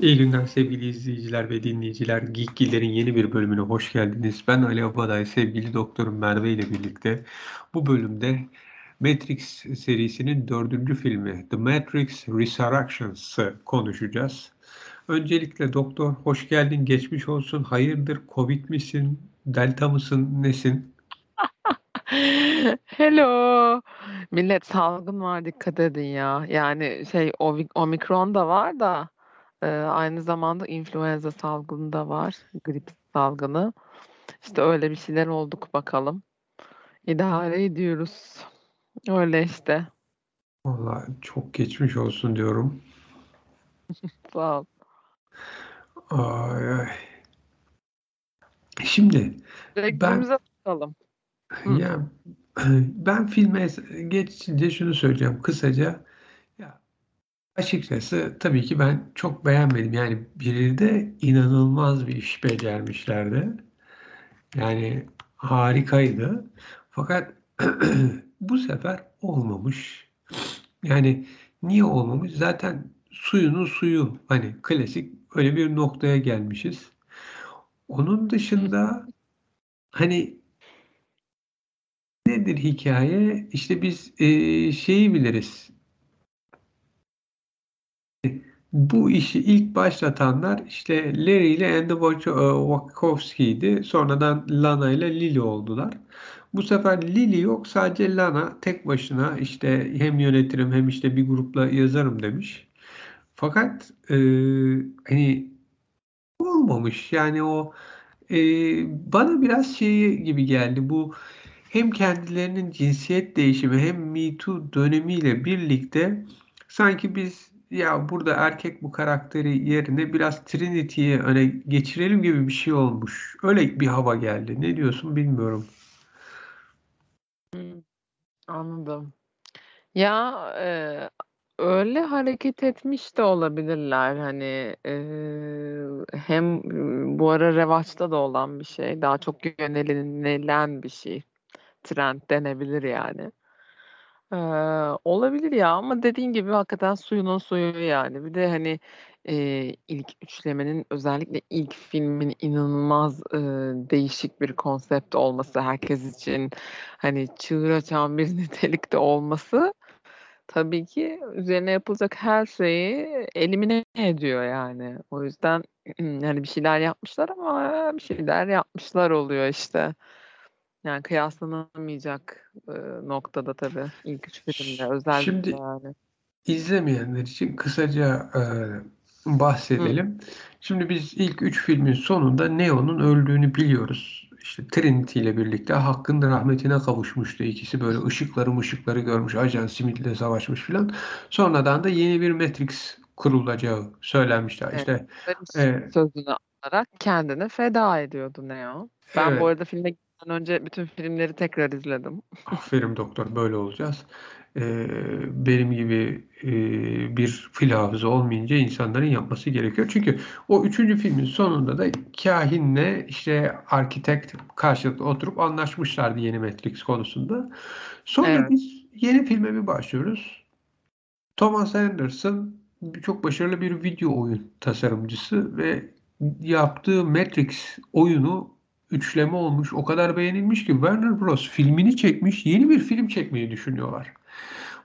İyi günler sevgili izleyiciler ve dinleyiciler. Geekgiler'in yeni bir bölümüne hoş geldiniz. Ben Ali Abaday, sevgili doktorum Merve ile birlikte bu bölümde Matrix serisinin dördüncü filmi The Matrix Resurrections'ı konuşacağız. Öncelikle doktor hoş geldin, geçmiş olsun. Hayırdır, Covid misin, Delta mısın, nesin? Hello. Millet salgın var dikkat edin ya. Yani şey omikron da var da e, aynı zamanda influenza salgını da var. Grip salgını. İşte öyle bir şeyler olduk bakalım. İdare ediyoruz. Öyle işte. Vallahi çok geçmiş olsun diyorum. Sağ ol. Ay, ay. Şimdi ben bakalım. ya ben filme geçince şunu söyleyeceğim kısaca. Açıkçası tabii ki ben çok beğenmedim. Yani biri de inanılmaz bir iş becermişlerdi. Yani harikaydı. Fakat bu sefer olmamış. Yani niye olmamış? Zaten suyunun suyu. Hani klasik öyle bir noktaya gelmişiz. Onun dışında hani nedir hikaye? İşte biz e, şeyi biliriz. Bu işi ilk başlatanlar işte Larry ile Andy Wachowski'ydi. Sonradan Lana ile Lily oldular. Bu sefer Lily yok sadece Lana tek başına işte hem yönetirim hem işte bir grupla yazarım demiş. Fakat e, hani olmamış yani o e, bana biraz şey gibi geldi bu hem kendilerinin cinsiyet değişimi hem Me Too dönemiyle birlikte sanki biz ya burada erkek bu karakteri yerine biraz Trinity'yi öne geçirelim gibi bir şey olmuş. Öyle bir hava geldi. Ne diyorsun bilmiyorum. Hımm. Anladım. Ya, eee, öyle hareket etmiş de olabilirler. Hani, eee, hem, bu ara revaçta da olan bir şey, daha çok yönelilen bir şey. Trend denebilir yani. Eee, olabilir ya ama dediğin gibi hakikaten suyunun suyu yani. Bir de, hani, eee, ilk üçlemenin özellikle ilk filmin inanılmaz, ııı, değişik bir konsept olması, herkes için, hani, çığır açan bir nitelikte olması tabii ki üzerine yapılacak her şeyi elimine ediyor yani. O yüzden, yani, bir şeyler yapmışlar ama bir şeyler yapmışlar oluyor işte. Yani kıyaslanamayacak, ııı, noktada tabii ilk 3 filmle özellikle Şimdi yani. izlemeyenler için kısaca, Hı. bahsedelim. Şimdi biz ilk 3 filmin sonunda Neo'nun öldüğünü biliyoruz. İşte Trinity ile birlikte Hakk'ın rahmetine kavuşmuştu. İkisi böyle ışıkları mışıkları görmüş, Ajan Smith'le savaşmış filan. Sonradan da yeni bir Matrix kurulacağı söylenmişti. Evet, İşte, eee sözünü alarak kendini feda ediyordu Neo. Ben bu Evet. arada filme önce bütün filmleri tekrar izledim. Aferin doktor, böyle olacağız. Eee, benim gibi, eee, bir fil hafıza olmayınca insanların yapması gerekiyor. Çünkü o 3. filmin sonunda da kâhinle işte arkitekt karşılıklı oturup anlaşmışlardı yeni Matrix konusunda. Sonra Evet. biz yeni filme bir başlıyoruz. Thomas Anderson çok başarılı bir video oyun tasarımcısı ve yaptığı Matrix oyunu üçleme olmuş. O kadar beğenilmiş ki Warner Bros. filmini çekmiş. Yeni bir film çekmeyi düşünüyorlar.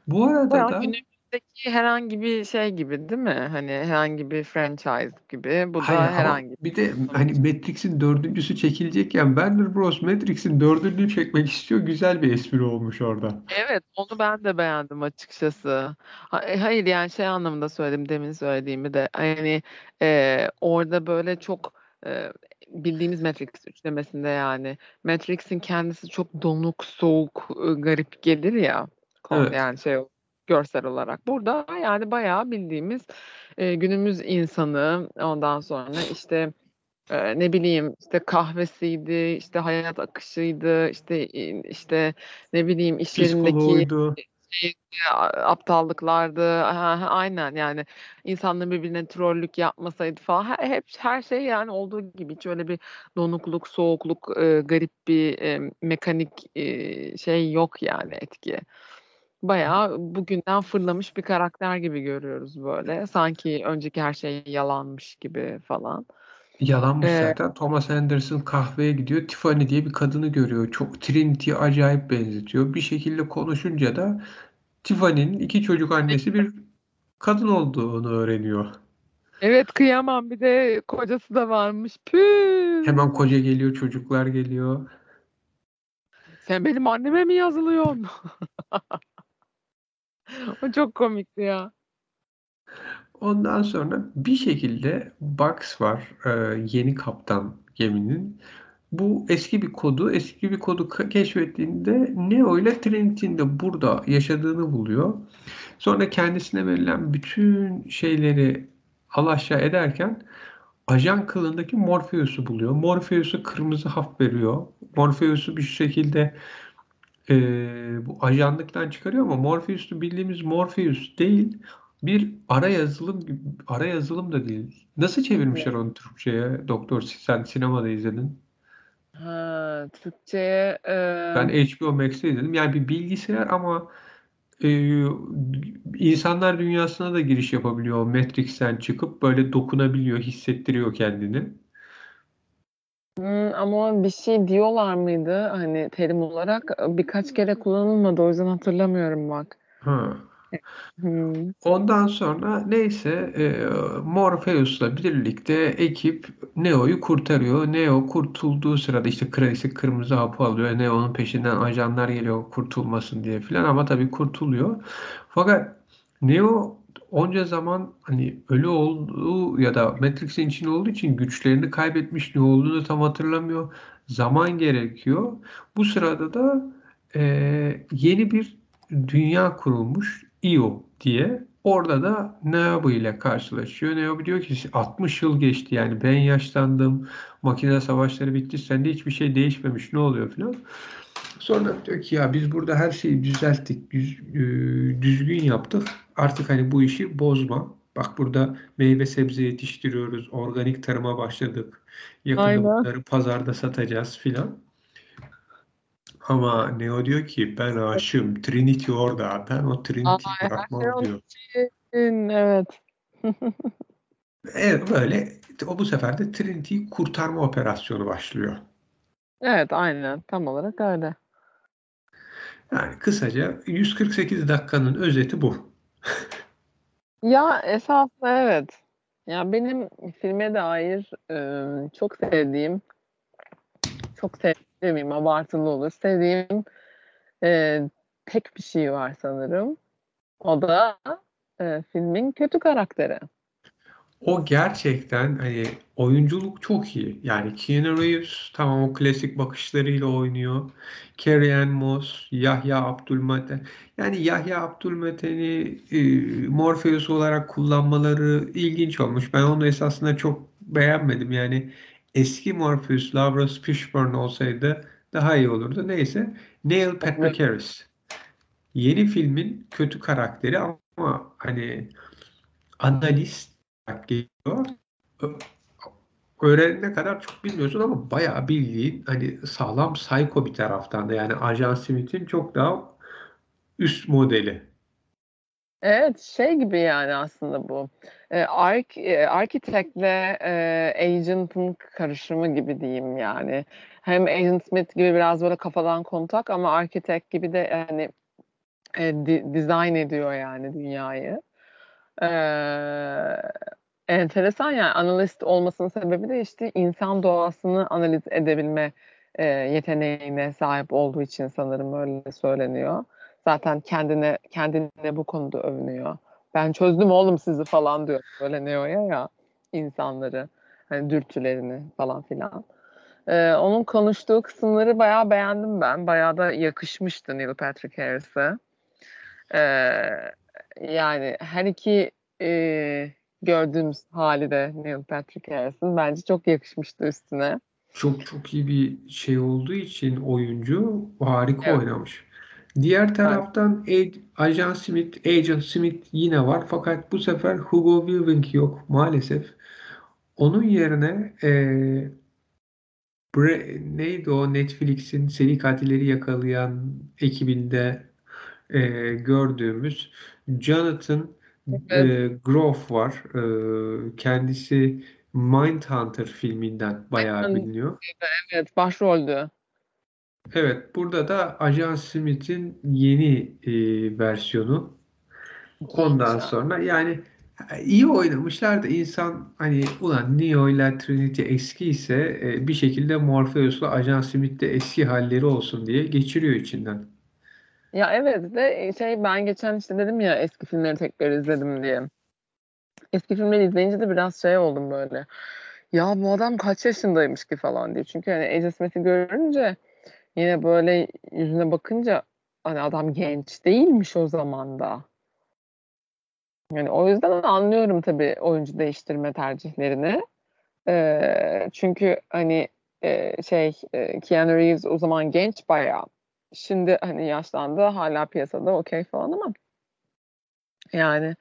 Bu arada Bayağı da günümüzdeki herhangi bir şey gibi değil mi? Hani herhangi bir franchise gibi. Bu Hayır da herhangi bir de hani. Matrix'in dördüncüsü çekilecekken Warner Bros. Matrix'in dördüncünü çekmek istiyor. Güzel bir espri olmuş orada. Evet, onu ben de beğendim açıkçası. Eee, hayır, yani, şey anlamında söyledim, demin söylediğimi de, hani, eee, orada böyle çok, eee, bildiğimiz Matrix üçlemesinde yani, Matrix'in kendisi çok donuk, soğuk, garip gelir ya, Evet. yani, şey, görsel olarak. Burada yani bayağı bildiğimiz, eee, günümüz insanı, ondan sonra, işte, eee, ne bileyim, işte, kahvesiydi, işte, hayat akışıydı, işte, işte, ne bileyim, iş yerindeki, Psikoloğuydu. şeydi, aptallıklardı. Ha aynen, yani, insanların birbirine trollük yapmasaydı falan, he hep her şey, yani, olduğu gibi. Hiç öyle bir donukluk, soğukluk, eee, garip bir, emm, mekanik, eee, şey yok yani etki. Bayağı bugünden fırlamış bir karakter gibi görüyoruz böyle. Sanki önceki her şey yalanmış gibi falan. Yalanmış Ee, zaten. Thomas Anderson kahveye gidiyor. Tiffany diye bir kadını görüyor. Çok Trinity'ye acayip benzetiyor. Bir şekilde konuşunca da Tiffany'nin iki çocuk annesi bir kadın olduğunu öğreniyor. evet kıyamam bir de kocası da varmış. Püh. Hemen koca geliyor, çocuklar geliyor. Sen benim anneme mi yazılıyorsun? O çok komikti ya. Ondan sonra bir şekilde Bugs var. e, yeni kaptan geminin. Bu eski bir kodu, eski bir kodu keşfettiğinde Neo ile Trinity'nin de burada yaşadığını buluyor. Sonra kendisine verilen bütün şeyleri alaşağı ederken ajan kılığındaki Morpheus'u buluyor. Morpheus'a kırmızı hap veriyor. Morpheus'u bir şekilde e, bu ajanlıktan çıkarıyor ama Morpheus'u bildiğimiz Morpheus değil. Bir ara yazılım gibi, ara yazılım da değil. Nasıl çevirmişler onu Türkçe'ye? Doktor sen sinemada izledin. Ha, Türkçe'ye e, Ben HBO Max'te izledim. Yani bir bilgisayar ama e, insanlar dünyasına da giriş yapabiliyor. Matrix'ten çıkıp böyle dokunabiliyor, hissettiriyor kendini. hmm, ama bir şey diyorlar mıydı hani terim olarak birkaç kere kullanılmadı o yüzden hatırlamıyorum bak. Ha. Ondan sonra neyse e, Morpheus'la birlikte ekip Neo'yu kurtarıyor. Neo kurtulduğu sırada işte Kraliçe kırmızı hapı alıyor. Neo'nun peşinden ajanlar geliyor kurtulmasın diye filan ama tabii kurtuluyor. Fakat Neo onca zaman hani ölü olduğu ya da Matrix'in içinde olduğu için güçlerini kaybetmiş ne olduğunu tam hatırlamıyor. Zaman gerekiyor. Bu sırada da e, yeni bir dünya kurulmuş. Io diye. Orada da Niobe ile karşılaşıyor. Niobe diyor ki 60 yıl geçti yani ben yaşlandım. Makine savaşları bitti. Sende hiçbir şey değişmemiş. Ne oluyor filan. Sonra diyor ki ya biz burada her şeyi düzelttik. Düz, e, düzgün yaptık. Artık hani bu işi bozma. Bak burada meyve sebze yetiştiriyoruz. Organik tarıma başladık. Yakında Aynen. bunları pazarda satacağız filan. Ama Neo diyor ki ben aşığım. Trinity orada. Ben o Trinity'yi bırakmam diyor. onun Evet. Evet böyle o bu sefer de Trinity'yi kurtarma operasyonu başlıyor. Evet aynen tam olarak öyle. Yani kısaca 148 dakikanın özeti bu. Ya esasında evet. Ya benim filme dair e, çok sevdiğim, çok sevdiğim, abartılı olur. Sevdiğim e, tek bir şey var sanırım. O da e, filmin kötü karakteri. O gerçekten hani oyunculuk çok iyi. Yani Keanu Reeves tamam o klasik bakışlarıyla oynuyor. Carrie Ann Moss, Yahya Abdülmeten. Yani Yahya Abdülmeten'i e, Morpheus olarak kullanmaları ilginç olmuş. Ben onu esasında çok beğenmedim. Yani eski Morpheus Lawrence Fishburne olsaydı daha iyi olurdu. Neyse. Neil Patrick Harris. Yeni filmin kötü karakteri ama hani analist geliyor. Öğrenene kadar çok bilmiyorsun ama bayağı bildiğin hani sağlam psycho bir taraftan da yani Ajan Smith'in çok daha üst modeli. Evet şey gibi yani aslında bu. E, ark, e, arkitektle e, agent'ın karışımı gibi diyeyim yani. Hem Agent Smith gibi biraz böyle kafadan kontak ama arkitek gibi de yani e, di, design ediyor yani dünyayı. E, enteresan yani analist olmasının sebebi de işte insan doğasını analiz edebilme e, yeteneğine sahip olduğu için sanırım öyle söyleniyor. Zaten kendine kendine bu konuda övünüyor. Ben çözdüm oğlum sizi falan diyor böyle Neo'ya ya insanları hani dürtülerini falan filan. Ee, onun konuştuğu kısımları bayağı beğendim ben. Bayağı da yakışmıştı Neil Patrick Harris'e. Ee, yani her iki e, gördüğümüz hali de Neil Patrick Harris'in bence çok yakışmıştı üstüne. Çok çok iyi bir şey olduğu için oyuncu harika Evet. oynamış. Diğer taraftan Ag- Ajan Smith, Agent Smith yine var fakat bu sefer Hugo Weaving yok maalesef. Onun yerine eee, Bre- neydi o Netflix'in seri katilleri yakalayan ekibinde e, gördüğümüz Jonathan Evet. e, Groff var. E, kendisi Mindhunter filminden bayağı biliniyor. Evet, başroldü. Evet, burada da Ajan Smith'in yeni e, versiyonu. Ondan sonra yani iyi oynamışlar da insan hani ulan Neo ile Trinity eski ise e, bir şekilde Morpheus'la Ajan Smith de eski halleri olsun diye geçiriyor içinden. Ya evet de şey ben geçen işte dedim ya eski filmleri tekrar izledim diye. Eski filmleri izleyince de biraz şey oldum böyle. Ya bu adam kaç yaşındaymış ki falan diye. Çünkü hani Agent Smith'i görünce yine böyle yüzüne bakınca hani adam genç değilmiş o zaman da. Yani o yüzden anlıyorum tabii oyuncu değiştirme tercihlerini. Ee, çünkü hani e, şey e, Keanu Reeves o zaman genç bayağı. Şimdi hani yaşlandı hala piyasada okey falan ama yani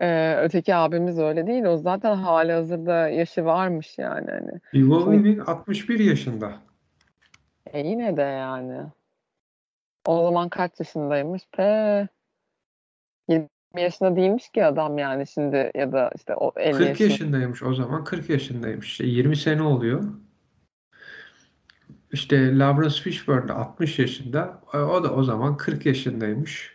e, öteki abimiz öyle değil. O zaten hali hazırda yaşı varmış yani. Hani. Hugo Şimdi Weaving 61 yaşında. E, yine de yani. O zaman kaç yaşındaymış? Pe 20 yaşında değilmiş ki adam yani şimdi ya da işte o 50 40 yaşında. yaşındaymış o zaman 40 yaşındaymış. İşte 20 sene oluyor. İşte Lawrence Fishburne de 60 yaşında. E, O da o zaman 40 yaşındaymış.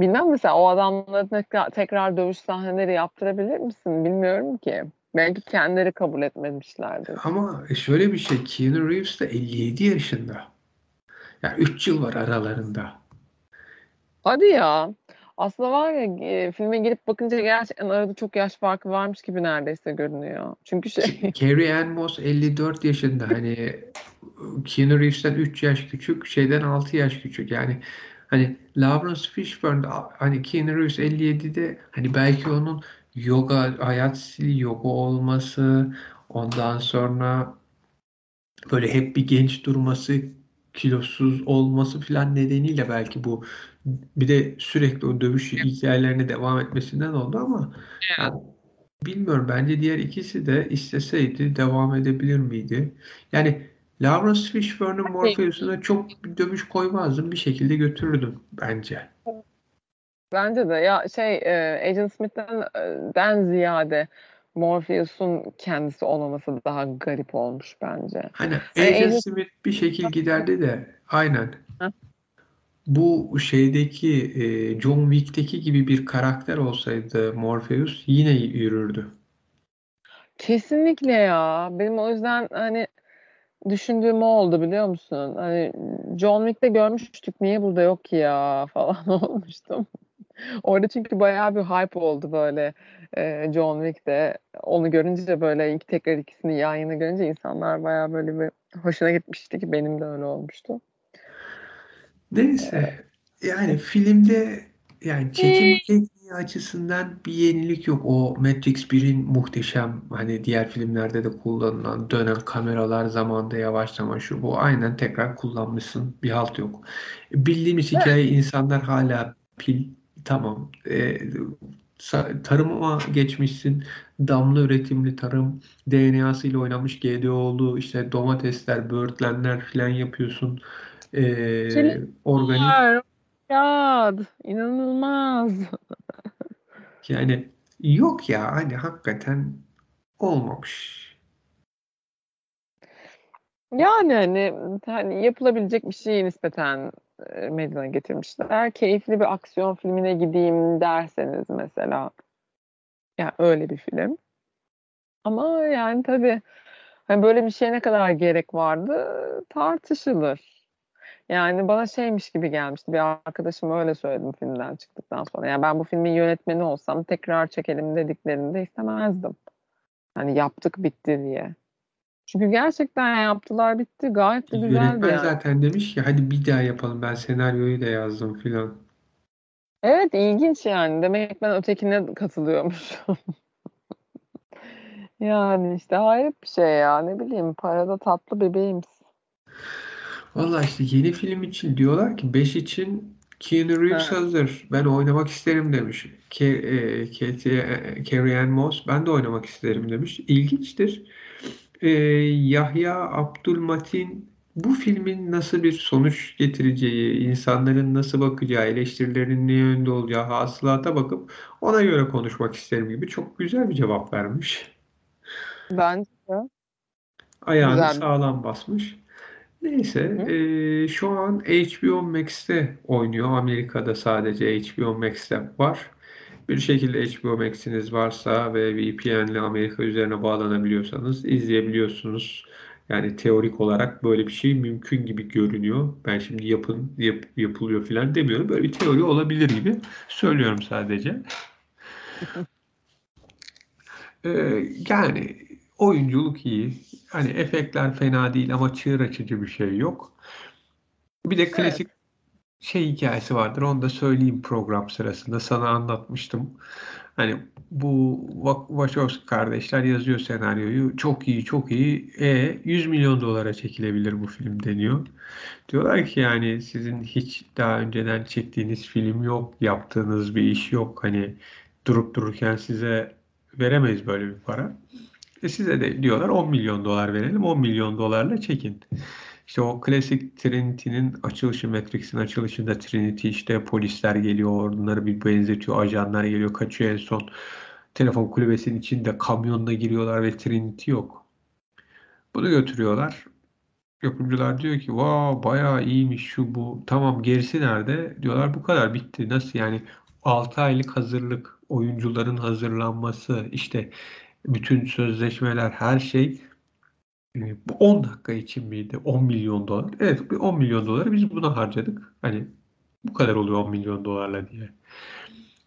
Bilmem mesela o adamla tekrar, tekrar dövüş sahneleri yaptırabilir misin? Bilmiyorum ki. Belki kendileri kabul etmemişlerdir. Ama şöyle bir şey Keanu Reeves de 57 yaşında. Yani 3 yıl var aralarında. Hadi ya. Aslında var ya e, filme girip bakınca gerçekten arada çok yaş farkı varmış gibi neredeyse görünüyor. Çünkü şey Carrie Ann Moss 54 yaşında. Hani Keanu Reeves'ten 3 yaş küçük, şeyden 6 yaş küçük. Yani hani Lawrence Fishburne hani Keanu Reeves 57'de hani belki onun yoga hayat stili yoga olması ondan sonra böyle hep bir genç durması kilosuz olması falan nedeniyle belki bu bir de sürekli o dövüş hikayelerine devam etmesinden oldu ama yani bilmiyorum bence diğer ikisi de isteseydi devam edebilir miydi? Yani Lawrence Fishburne'ın Morpheus'una çok bir dövüş koymazdım bir şekilde götürürdüm bence. Bence de ya şey e, Agent Smith'ten e, den ziyade Morpheus'un kendisi olmaması daha garip olmuş bence. Hani Agent Agent Smith bir şekil giderdi de aynen. Bu şeydeki e, John Wick'teki gibi bir karakter olsaydı Morpheus yine yürürdü. kesinlikle ya. Benim o yüzden hani düşündüğüm o oldu biliyor musun? Hani John Wick'te görmüştük niye burada yok ki ya falan olmuştum. Orada çünkü bayağı bir hype oldu böyle e, John Wick'te. Onu görünce böyle ilk tekrar ikisini yan yana görünce insanlar bayağı böyle bir hoşuna gitmişti ki benim de öyle olmuştu. Neyse yani filmde yani çekim tekniği açısından bir yenilik yok. O Matrix 1'in muhteşem hani diğer filmlerde de kullanılan dönen kameralar zamanda yavaşlama şu bu aynen tekrar kullanmışsın. Bir halt yok. Bildiğimiz hikaye insanlar hala pil tamam e, sa- tarıma geçmişsin. Damla üretimli tarım DNA'sıyla oynamış GDO'lu işte domatesler, böğürtlenler falan yapıyorsun. Ee, organik. Ya inanılmaz. yani yok ya hani hakikaten olmamış. Yani hani, hani yapılabilecek bir şeyi nispeten meydana getirmişler. Keyifli bir aksiyon filmine gideyim derseniz mesela. Yani öyle bir film. Ama yani tabii hani böyle bir şeye ne kadar gerek vardı tartışılır. Yani bana şeymiş gibi gelmişti. Bir arkadaşım öyle söyledim filmden çıktıktan sonra. Yani ben bu filmin yönetmeni olsam tekrar çekelim dediklerinde istemezdim. Hani yaptık bitti diye. Çünkü gerçekten yaptılar bitti. Gayet de güzeldi Yönetmen yani. zaten demiş ki hadi bir daha yapalım ben senaryoyu da yazdım filan. Evet ilginç yani. Demek ben ötekine katılıyormuşum. Yani işte hayret bir şey ya. Ne bileyim parada tatlı bebeğimiz. Valla işte yeni film için diyorlar ki 5 için Keanu Reeves Ha. hazır. Ben oynamak isterim demiş. Ke, e, Katie, e, Carrie Ann Moss ben de oynamak isterim demiş. İlginçtir. E, Yahya Abdülmatin bu filmin nasıl bir sonuç getireceği, insanların nasıl bakacağı, eleştirilerin ne yönde olacağı hasılata bakıp ona göre konuşmak isterim gibi çok güzel bir cevap vermiş. Bence de. Ayağını Güzel. sağlam basmış. Neyse, e, şu an HBO Max'te oynuyor. Amerika'da sadece HBO Max'te var. Bir şekilde HBO Max'iniz varsa ve VPN ile Amerika üzerine bağlanabiliyorsanız izleyebiliyorsunuz. Yani teorik olarak böyle bir şey mümkün gibi görünüyor. Ben şimdi yapın yap, yapılıyor falan demiyorum. Böyle bir teori olabilir gibi söylüyorum sadece. Ee, yani oyunculuk iyi. Hani efektler fena değil ama çığır açıcı bir şey yok. Bir de klasik. Şey hikayesi vardır. Onu da söyleyeyim program sırasında. Sana anlatmıştım. Hani bu Wachowski kardeşler yazıyor senaryoyu. Çok iyi, çok iyi. E 100 milyon dolara çekilebilir bu film deniyor. Diyorlar ki yani sizin hiç daha önceden çektiğiniz film yok, yaptığınız bir iş yok. Hani durup dururken size veremeyiz böyle bir para. E size de diyorlar 10 milyon dolar verelim. 10 milyon dolarla çekin. İşte o klasik Trinity'nin açılışı, Matrix'in açılışında Trinity işte polisler geliyor, onları bir benzetiyor, ajanlar geliyor, kaçıyor en son. Telefon kulübesinin içinde kamyonla giriyorlar ve Trinity yok. Bunu götürüyorlar. Yapımcılar diyor ki vav bayağı iyiymiş şu bu. Tamam gerisi nerede? Diyorlar bu kadar bitti. Nasıl yani 6 aylık hazırlık, oyuncuların hazırlanması, işte bütün sözleşmeler, her şey bu 10 dakika için miydi? 10 milyon dolar. Evet, bir 10 milyon doları biz buna harcadık. Hani bu kadar oluyor 10 milyon dolarla diye.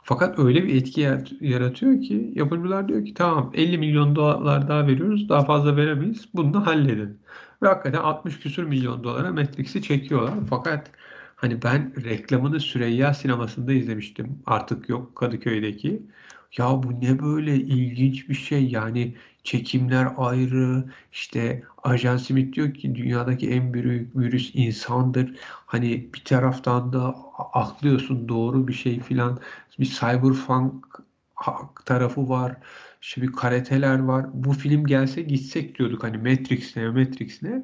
Fakat öyle bir etki yaratıyor ki yapımcılar diyor ki tamam 50 milyon dolar daha veriyoruz daha fazla veremeyiz bunu da halledin. Ve hakikaten 60 küsür milyon dolara Matrix'i çekiyorlar. Fakat hani ben reklamını Süreyya sinemasında izlemiştim. Artık yok Kadıköy'deki. Ya bu ne böyle ilginç bir şey yani çekimler ayrı işte Ajan Smith diyor ki dünyadaki en büyük virüs insandır. Hani bir taraftan da aklıyorsun doğru bir şey filan bir cyberpunk tarafı var. İşte bir kareteler var. Bu film gelse gitsek diyorduk hani Matrix ne Matrix ne.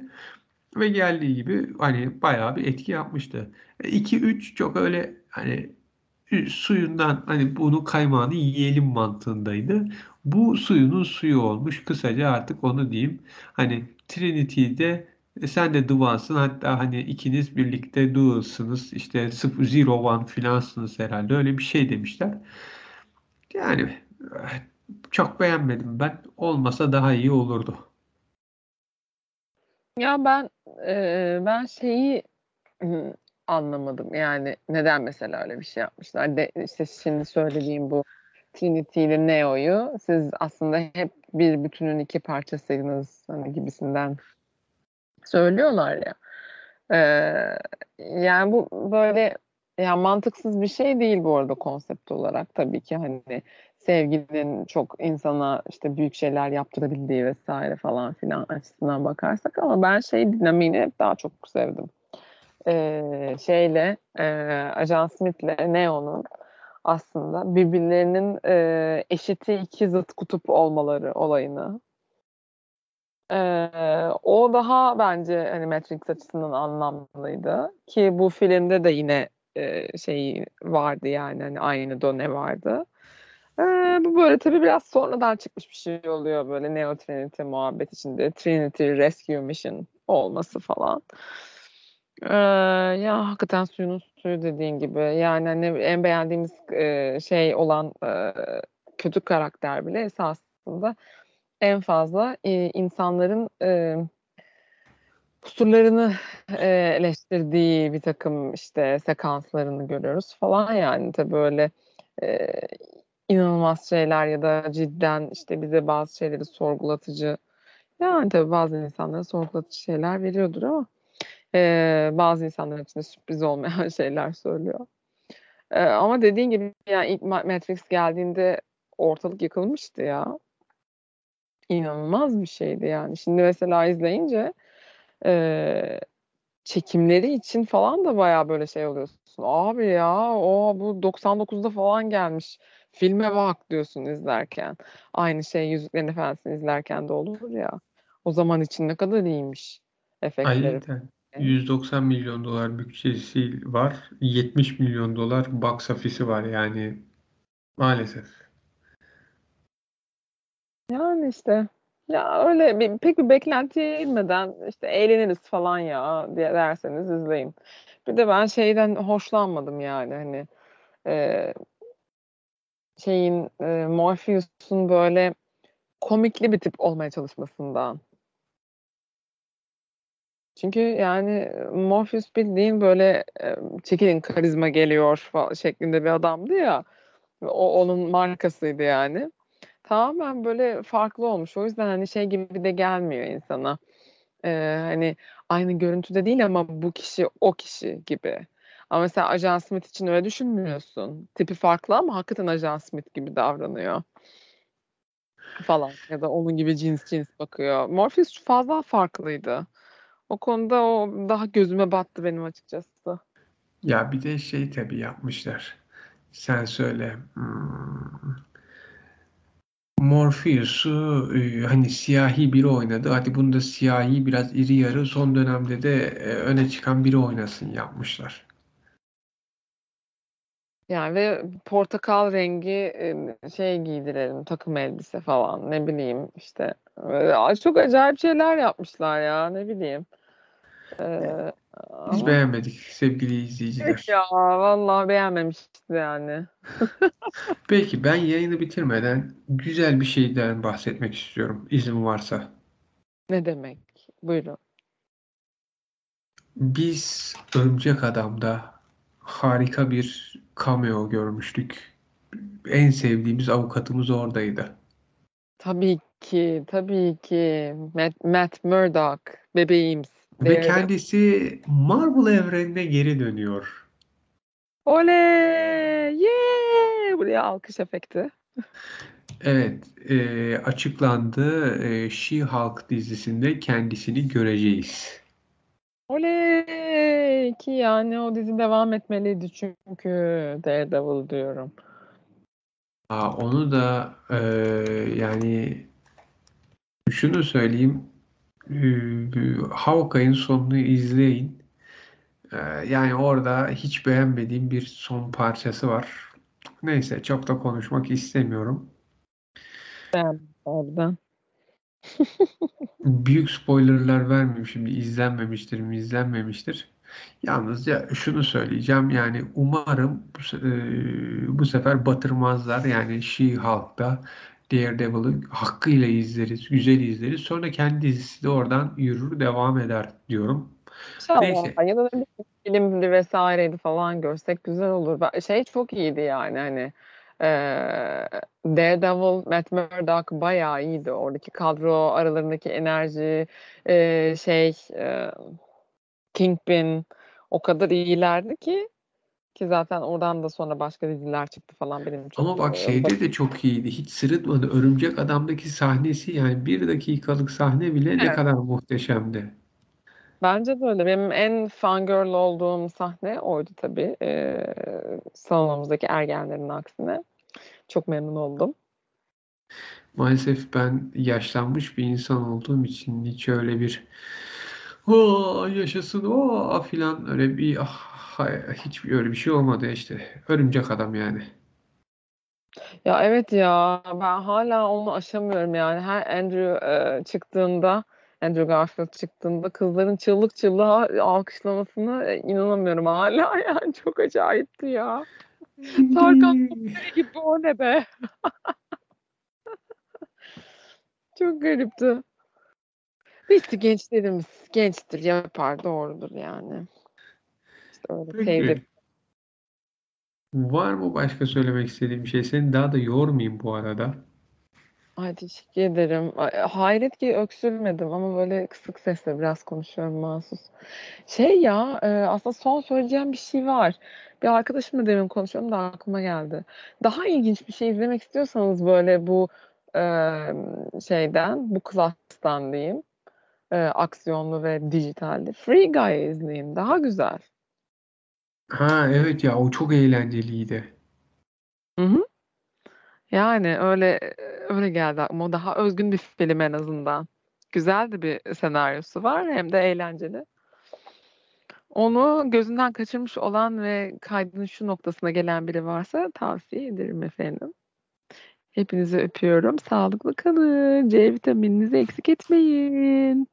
Ve geldiği gibi hani bayağı bir etki yapmıştı. 2-3 çok öyle hani suyundan hani bunu kaymağını yiyelim mantığındaydı. Bu suyunun suyu olmuş. Kısaca artık onu diyeyim. Hani Trinity'de e, sen de Duvansın hatta hani ikiniz birlikte Dual'sınız işte Zero One filansınız herhalde öyle bir şey demişler. Yani çok beğenmedim ben. Olmasa daha iyi olurdu. Ya ben e, ben şeyi anlamadım. Yani neden mesela öyle bir şey yapmışlar? De, işte şimdi söylediğim bu Trinity ile Neo'yu siz aslında hep bir bütünün iki parçasıydınız hani gibisinden söylüyorlar ya. Ee, yani bu böyle yani mantıksız bir şey değil bu arada konsept olarak tabii ki hani sevginin çok insana işte büyük şeyler yaptırabildiği vesaire falan filan açısından bakarsak ama ben şey dinamiğini hep daha çok sevdim e, şeyle e, Ajan Smith'le Neo'nun aslında birbirlerinin e, eşiti iki zıt kutup olmaları olayını. E, o daha bence hani Matrix açısından anlamlıydı ki bu filmde de yine e, şey vardı yani hani aynı done vardı. E, bu böyle tabii biraz sonradan çıkmış bir şey oluyor böyle Neo Trinity muhabbet içinde Trinity Rescue Mission olması falan. Eee, ya hakikaten suyunun suyu dediğin gibi. Yani hani en beğendiğimiz eee, şey olan eee, kötü karakter bile esasında en fazla eee, insanların eee, kusurlarını eee, eleştirdiği bir takım işte sekanslarını görüyoruz falan yani tabii böyle eee, inanılmaz şeyler ya da cidden işte bize bazı şeyleri sorgulatıcı yani tabii bazı insanlara sorgulatıcı şeyler veriyordur ama Eee, bazı insanlar için sürpriz olmayan şeyler söylüyor. Eee, ama dediğin gibi yani ilk Matrix geldiğinde ortalık yıkılmıştı ya. İnanılmaz bir şeydi yani. Şimdi mesela izleyince eee, çekimleri için falan da bayağı böyle şey oluyorsun. Abi ya o bu 99'da falan gelmiş. Filme bak diyorsun izlerken. Aynı şey Yüzüklerin Efendisi'ni izlerken de olur ya. O zaman için ne kadar iyiymiş efektleri. Aynen. 190 milyon dolar bütçesi var. 70 milyon dolar box office'i var yani maalesef. Yani işte ya öyle bir, pek bir beklentiye inmeden işte eğleniriz falan ya diye derseniz izleyin. Bir de ben şeyden hoşlanmadım yani hani e, şeyin e, Morpheus'un böyle komikli bir tip olmaya çalışmasından. Çünkü yani Morpheus bildiğin böyle çekilin karizma geliyor falan şeklinde bir adamdı ya. O onun markasıydı yani. Tamamen böyle farklı olmuş. O yüzden hani şey gibi de gelmiyor insana. Ee, hani aynı görüntüde değil ama bu kişi o kişi gibi. Ama mesela Ajan Smith için öyle düşünmüyorsun. Tipi farklı ama hakikaten Ajan Smith gibi davranıyor. Falan ya da onun gibi cins cins bakıyor. Morpheus fazla farklıydı. O konuda o daha gözüme battı benim açıkçası. Ya bir de şey tabii yapmışlar. Sen söyle. Hmm. Morpheus'u e, hani siyahi biri oynadı. Hadi bunu da siyahi biraz iri yarı son dönemde de e, öne çıkan biri oynasın yapmışlar. Yani ve portakal rengi e, şey giydirelim takım elbise falan ne bileyim işte çok acayip şeyler yapmışlar ya ne bileyim. Ee, ama beğenmedik sevgili izleyiciler. ya vallahi beğenmemişti yani. Peki ben yayını bitirmeden güzel bir şeyden bahsetmek istiyorum izin varsa. Ne demek? Buyurun. Biz Örümcek Adam'da harika bir cameo görmüştük. En sevdiğimiz avukatımız oradaydı. Tabii ki, tabii ki. Matt, Matt Murdock, bebeğimiz. Ve kendisi Marvel evrenine geri dönüyor. Oley! Yeah! Buraya alkış efekti. Evet, e, açıklandı. E, She-Hulk dizisinde kendisini göreceğiz. Oley! Ki yani o dizi devam etmeliydi çünkü Daredevil diyorum. Aa, onu da e, yani şunu söyleyeyim. E, Hawkeye'in sonunu izleyin. E, yani orada hiç beğenmediğim bir son parçası var. Neyse çok da konuşmak istemiyorum. Oradan. Büyük spoilerlar vermeyeyim şimdi izlenmemiştir mi izlenmemiştir. Yalnızca şunu söyleyeceğim yani umarım bu, e, bu sefer batırmazlar yani She-Hulk'ta Daredevil'ı hakkıyla izleriz, güzel izleriz. Sonra kendi dizisi de oradan yürür devam eder diyorum. İnşallah. Neyse. Ya da bileyim, filmdi vesaireydi falan görsek güzel olur. Şey çok iyiydi yani hani eee Daredevil, Matt Murdock bayağı iyiydi. Oradaki kadro aralarındaki enerji eee, şey eee, Kingpin o kadar iyilerdi ki ki zaten oradan da sonra başka diziler çıktı falan benim çok Ama bak şeyde de çok iyiydi. Hiç sırıtmadı. Örümcek Adam'daki sahnesi yani bir dakikalık sahne bile ne Evet. kadar muhteşemdi. Bence de öyle. Benim en fangirl olduğum sahne oydu tabii. Eee salonumuzdaki ergenlerin aksine. Çok memnun oldum. Maalesef ben yaşlanmış bir insan olduğum için hiç öyle bir o yaşasın o filan öyle bir ah, hiç öyle bir şey olmadı işte. Örümcek adam yani. Ya evet ya ben hala onu aşamıyorum yani. Her Andrew eee, çıktığında Andrew Garfield çıktığında kızların çığlık çığlığa alkışlamasına e, inanamıyorum hala yani çok acayipti ya. Tarkan gibi o ne be? Çok garipti. Neyse gençlerimiz gençtir yapar doğrudur yani. Öyle Peki. teyze. Var mı başka söylemek istediğim bir şey? Seni daha da yormayayım bu arada. Ay teşekkür ederim. Ay, hayret ki öksürmedim ama böyle kısık sesle biraz konuşuyorum mahsus. Şey ya e, aslında son söyleyeceğim bir şey var. Bir arkadaşımla demin konuşuyorum da aklıma geldi. Daha ilginç bir şey izlemek istiyorsanız böyle bu e, şeyden, bu klastan diyeyim. E, aksiyonlu ve dijitalde. Free Guy izleyin. Daha güzel. Ha evet ya o çok eğlenceliydi. Hı hı. Yani öyle öyle geldi aklıma. Daha özgün bir film en azından. Güzel de bir senaryosu var hem de eğlenceli. Onu gözünden kaçırmış olan ve kaydının şu noktasına gelen biri varsa tavsiye ederim efendim. Hepinizi öpüyorum. Sağlıklı kalın. C vitamininizi eksik etmeyin.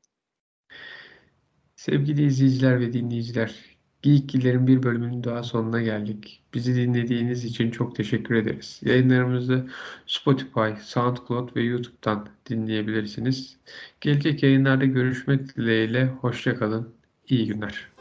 Sevgili izleyiciler ve dinleyiciler, Geyiklilerin bir bölümünün daha sonuna geldik. Bizi dinlediğiniz için çok teşekkür ederiz. Yayınlarımızı Spotify, SoundCloud ve YouTube'dan dinleyebilirsiniz. Gelecek yayınlarda görüşmek dileğiyle. Hoşça kalın. İyi günler.